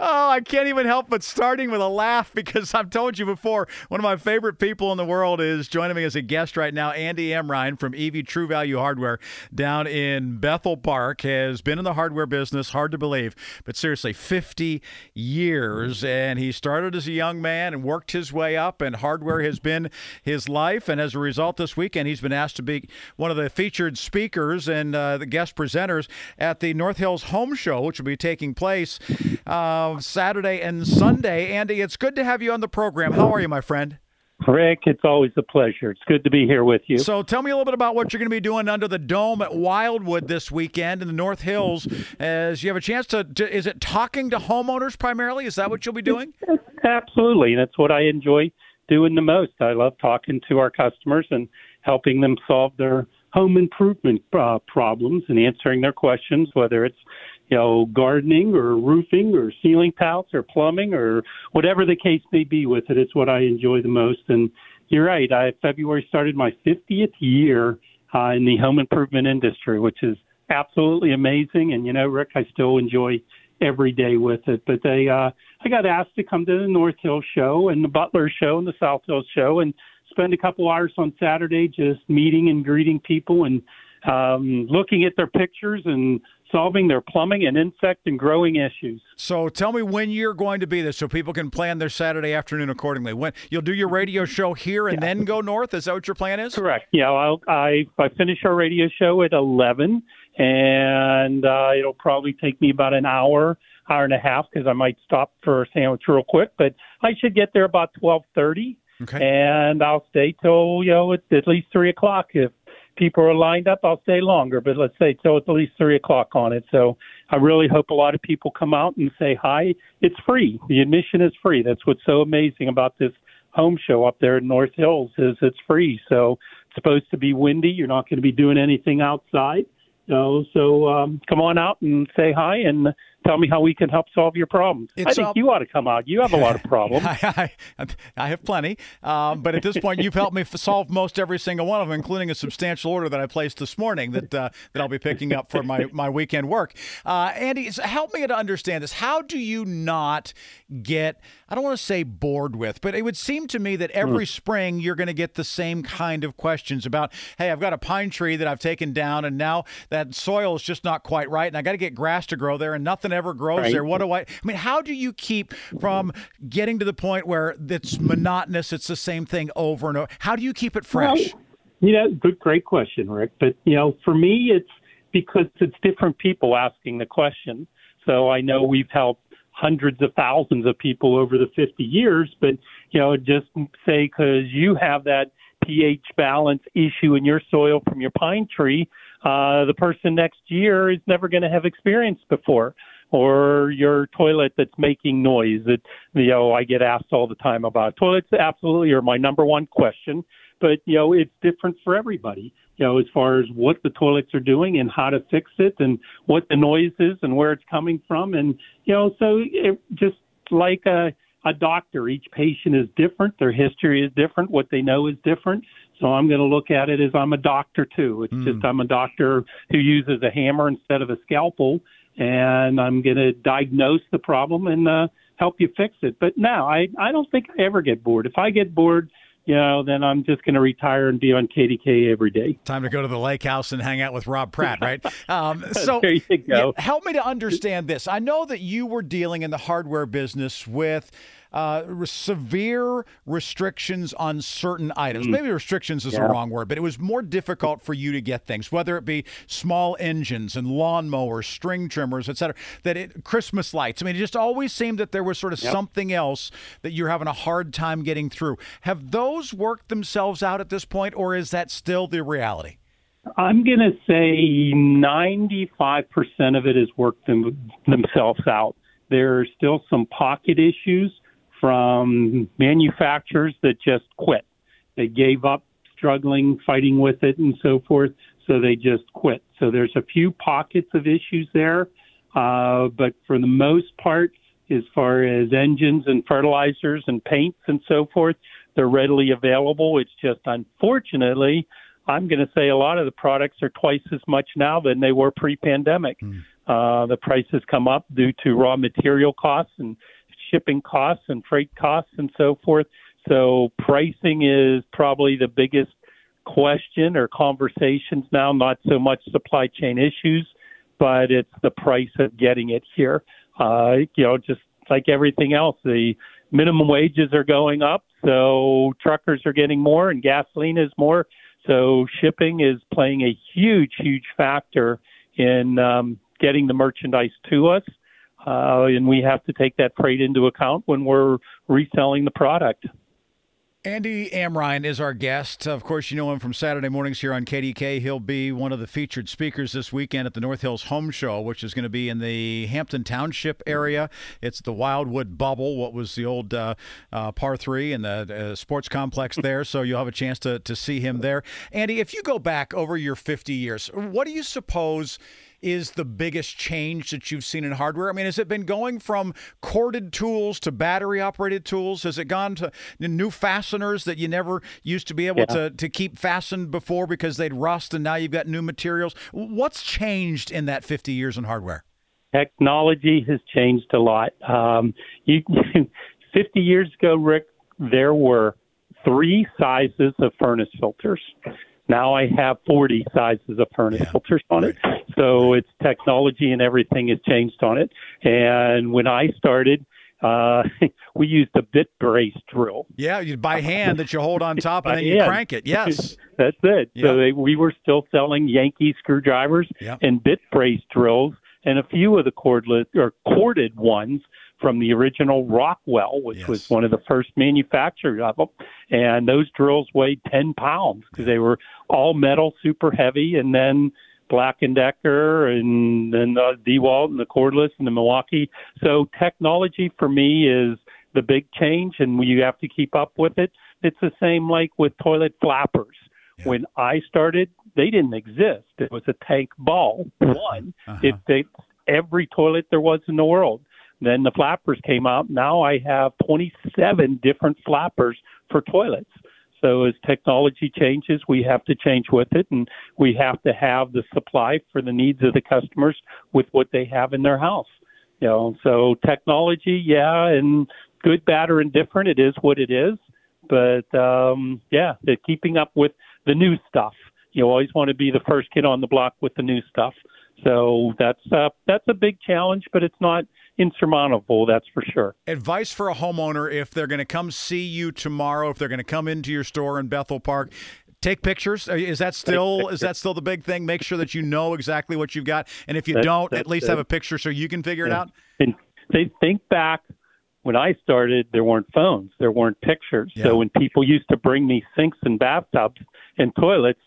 Oh, I can't even help but starting with a laugh because I've told you before, one of my favorite people in the world is joining me as a guest right now. Andy Amrhein from Evey True Value Hardware down in Bethel Park has been in the hardware business, hard to believe, but seriously, 50 years. And he started as a young man and worked his way up, and hardware has been his life. And as a result, this weekend, he's been asked to be one of the featured speakers and uh, the guest presenters at the North Hills Home Show, which will be taking place. Uh, uh, Saturday and Sunday. Andy, it's good to have you on the program. How are you, my friend? Rick, it's always a pleasure. It's good to be here with you. So, tell me a little bit about what you're going to be doing under the dome at Wildwood this weekend in the North Hills. As you have a chance to, to is it talking to homeowners primarily? Is that what you'll be doing? Absolutely. That's what I enjoy doing the most. I love talking to our customers and helping them solve their home improvement uh, problems and answering their questions, whether it's you know, gardening or roofing or ceiling tiles or plumbing or whatever the case may be with it. It's what I enjoy the most. And you're right. I February started my 50th year uh, in the home improvement industry, which is absolutely amazing. And you know, Rick, I still enjoy every day with it. But they, uh, I got asked to come to the North Hill show and the Butler show and the South Hill show and spend a couple hours on Saturday just meeting and greeting people and um, looking at their pictures and solving their plumbing and insect and growing issues. So tell me when you're going to be there so people can plan their Saturday afternoon accordingly. When you'll do your radio show here and yeah. then go north? Is that what your plan is? Correct. Yeah, I'll, I I finish our radio show at 11 and uh, it'll probably take me about an hour, hour and a half because I might stop for a sandwich real quick, but I should get there about 12:30. Okay. And I'll stay till you know at, at least three o'clock if people are lined up, I'll stay longer, but let's say till at least three o'clock on it. So I really hope a lot of people come out and say hi. It's free. The admission is free. That's what's so amazing about this home show up there in North Hills is it's free. So it's supposed to be windy. You're not going to be doing anything outside. Know, so um, come on out and say hi and tell me how we can help solve your problems. It's I think uh, you ought to come out. You have a lot of problems. I, I, I have plenty, um, but at this point, you've helped me solve most every single one of them, including a substantial order that I placed this morning that uh, that I'll be picking up for my, my weekend work. Uh, Andy, help me to understand this. How do you not get? I don't want to say bored with, but it would seem to me that every mm. spring you're going to get the same kind of questions about, hey, I've got a pine tree that I've taken down, and now that soil is just not quite right, and I got to get grass to grow there, and nothing ever grows right. there. What do I? I mean, how do you keep from getting to the point where it's monotonous? It's the same thing over and over. How do you keep it fresh? You know, good, great question, Rick. But you know, for me, it's because it's different people asking the question. So I know we've helped hundreds of thousands of people over the 50 years, but you know, just say because you have that pH balance issue in your soil from your pine tree, uh, the person next year is never going to have experienced before or your toilet that's making noise that you know I get asked all the time about. Toilets absolutely are my number one question, but you know it's different for everybody. You know as far as what the toilets are doing and how to fix it and what the noise is and where it's coming from and you know so it just like a a doctor each patient is different their history is different what they know is different so i'm going to look at it as i'm a doctor too it's mm. just i'm a doctor who uses a hammer instead of a scalpel and I'm going to diagnose the problem and uh, help you fix it. But no, I I don't think I ever get bored. If I get bored, you know, then I'm just going to retire and be on KDK every day. Time to go to the lake house and hang out with Rob Pratte, right? Um, so there you go. help me to understand this. I know that you were dealing in the hardware business with uh, severe restrictions on certain items. Mm. Maybe restrictions is yeah. the wrong word, but it was more difficult for you to get things, whether it be small engines and lawnmowers, string trimmers, etc. That it Christmas lights. I mean, it just always seemed that there was sort of yep. something else that you're having a hard time getting through. Have those worked themselves out at this point, or is that still the reality? I'm going to say 95% of it has worked them, themselves out. There are still some pocket issues from manufacturers that just quit. They gave up struggling, fighting with it, and so forth, so they just quit. So there's a few pockets of issues there, uh, but for the most part, as far as engines and fertilizers and paints and so forth, they're readily available. It's just unfortunately, I'm going to say a lot of the products are twice as much now than they were pre-pandemic. Mm. Uh, the prices come up due to raw material costs and shipping costs and freight costs and so forth. So pricing is probably the biggest question or conversations now, not so much supply chain issues, but it's the price of getting it here. Uh, you know, just like everything else, the minimum wages are going up, so truckers are getting more and gasoline is more. So shipping is playing a huge, huge factor in um, getting the merchandise to us. Uh, and we have to take that freight into account when we're reselling the product. Andy Amrhein is our guest. Of course, you know him from Saturday mornings here on KDK. He'll be one of the featured speakers this weekend at the North Hills Home Show, which is going to be in the Hampton Township area. It's the Wildwood Bubble, what was the old uh, uh, par three and the uh, sports complex there. So you'll have a chance to, to see him there. Andy, if you go back over your 50 years, what do you suppose is the biggest change that you've seen in hardware? I mean, has it been going from corded tools to battery operated tools? Has it gone to new fasteners that you never used to be able yeah. to, to keep fastened before because they'd rust and now you've got new materials? What's changed in that 50 years in hardware? Technology has changed a lot. Um, you, 50 years ago, Rick, there were three sizes of furnace filters. Now I have 40 sizes of furnace yeah. filters on it. So it's technology and everything has changed on it. And when I started, uh, we used a bit brace drill. Yeah, you by hand that you hold on top and then you crank it. Yes, that's it. Yep. So they, we were still selling Yankee screwdrivers yep. and bit brace drills, and a few of the cordless or corded ones from the original Rockwell, which yes. was one of the first manufacturers of them. And those drills weighed 10 pounds because they were all metal, super heavy. And then Black and Decker and then the DeWalt and the cordless and the Milwaukee. So technology for me is the big change, and you have to keep up with it. It's the same like with toilet flappers. Yeah. When I started, they didn't exist. It was a tank ball one. Uh-huh. It fixed every toilet there was in the world. Then the flappers came out. Now I have 27 different flappers for toilets. So as technology changes, we have to change with it, and we have to have the supply for the needs of the customers with what they have in their house. You know, so technology, yeah, and good, bad, or indifferent, it is what it is. But um, yeah, the keeping up with the new stuff. You always want to be the first kid on the block with the new stuff. So that's uh, that's a big challenge, but it's not insurmountable, that's for sure. Advice for a homeowner if they're going to come see you tomorrow, if they're going to come into your store in Bethel Park, take pictures uh, is that still is that still the big thing make sure that you know exactly what you've got and if you don't at least it. have a picture so you can figure yeah. it out and they think back when i started there weren't phones there weren't pictures yeah. so when people used to bring me sinks and bathtubs and toilets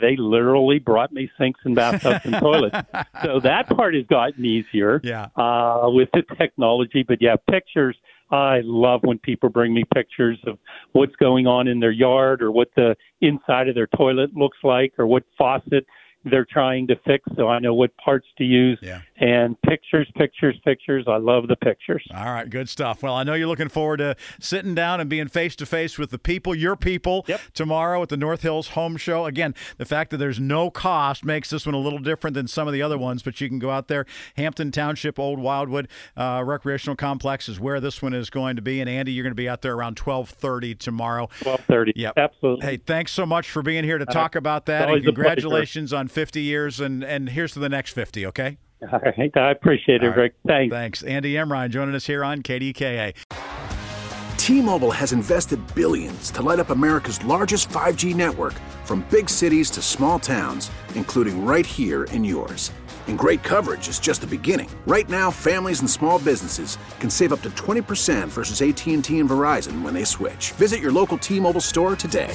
they literally brought me sinks and bathtubs and toilets. So that part has gotten easier yeah. uh, with the technology. But yeah, pictures. I love when people bring me pictures of what's going on in their yard or what the inside of their toilet looks like or what faucet they're trying to fix, so I know what parts to use. Yeah. And pictures, pictures, pictures. I love the pictures. All right, good stuff. Well, I know you're looking forward to sitting down and being face to face with the people, your people, yep. tomorrow at the North Hills Home Show. Again, the fact that there's no cost makes this one a little different than some of the other ones, but you can go out there. Hampton Township, Old Wildwood uh, Recreational Complex is where this one is going to be. And Andy, you're going to be out there around 12:30 tomorrow. 12:30. Yep. Absolutely. Hey, thanks so much for being here to talk about that, and congratulations on 50 years, and and here's to the next 50. Okay. All right. I appreciate it, right. Rick. Thanks. Thanks. Andy Amrhein joining us here on KDKA. T-Mobile has invested billions to light up America's largest 5G network, from big cities to small towns, including right here in yours. And great coverage is just the beginning. Right now, families and small businesses can save up to 20% versus AT&T and Verizon when they switch. Visit your local T-Mobile store today.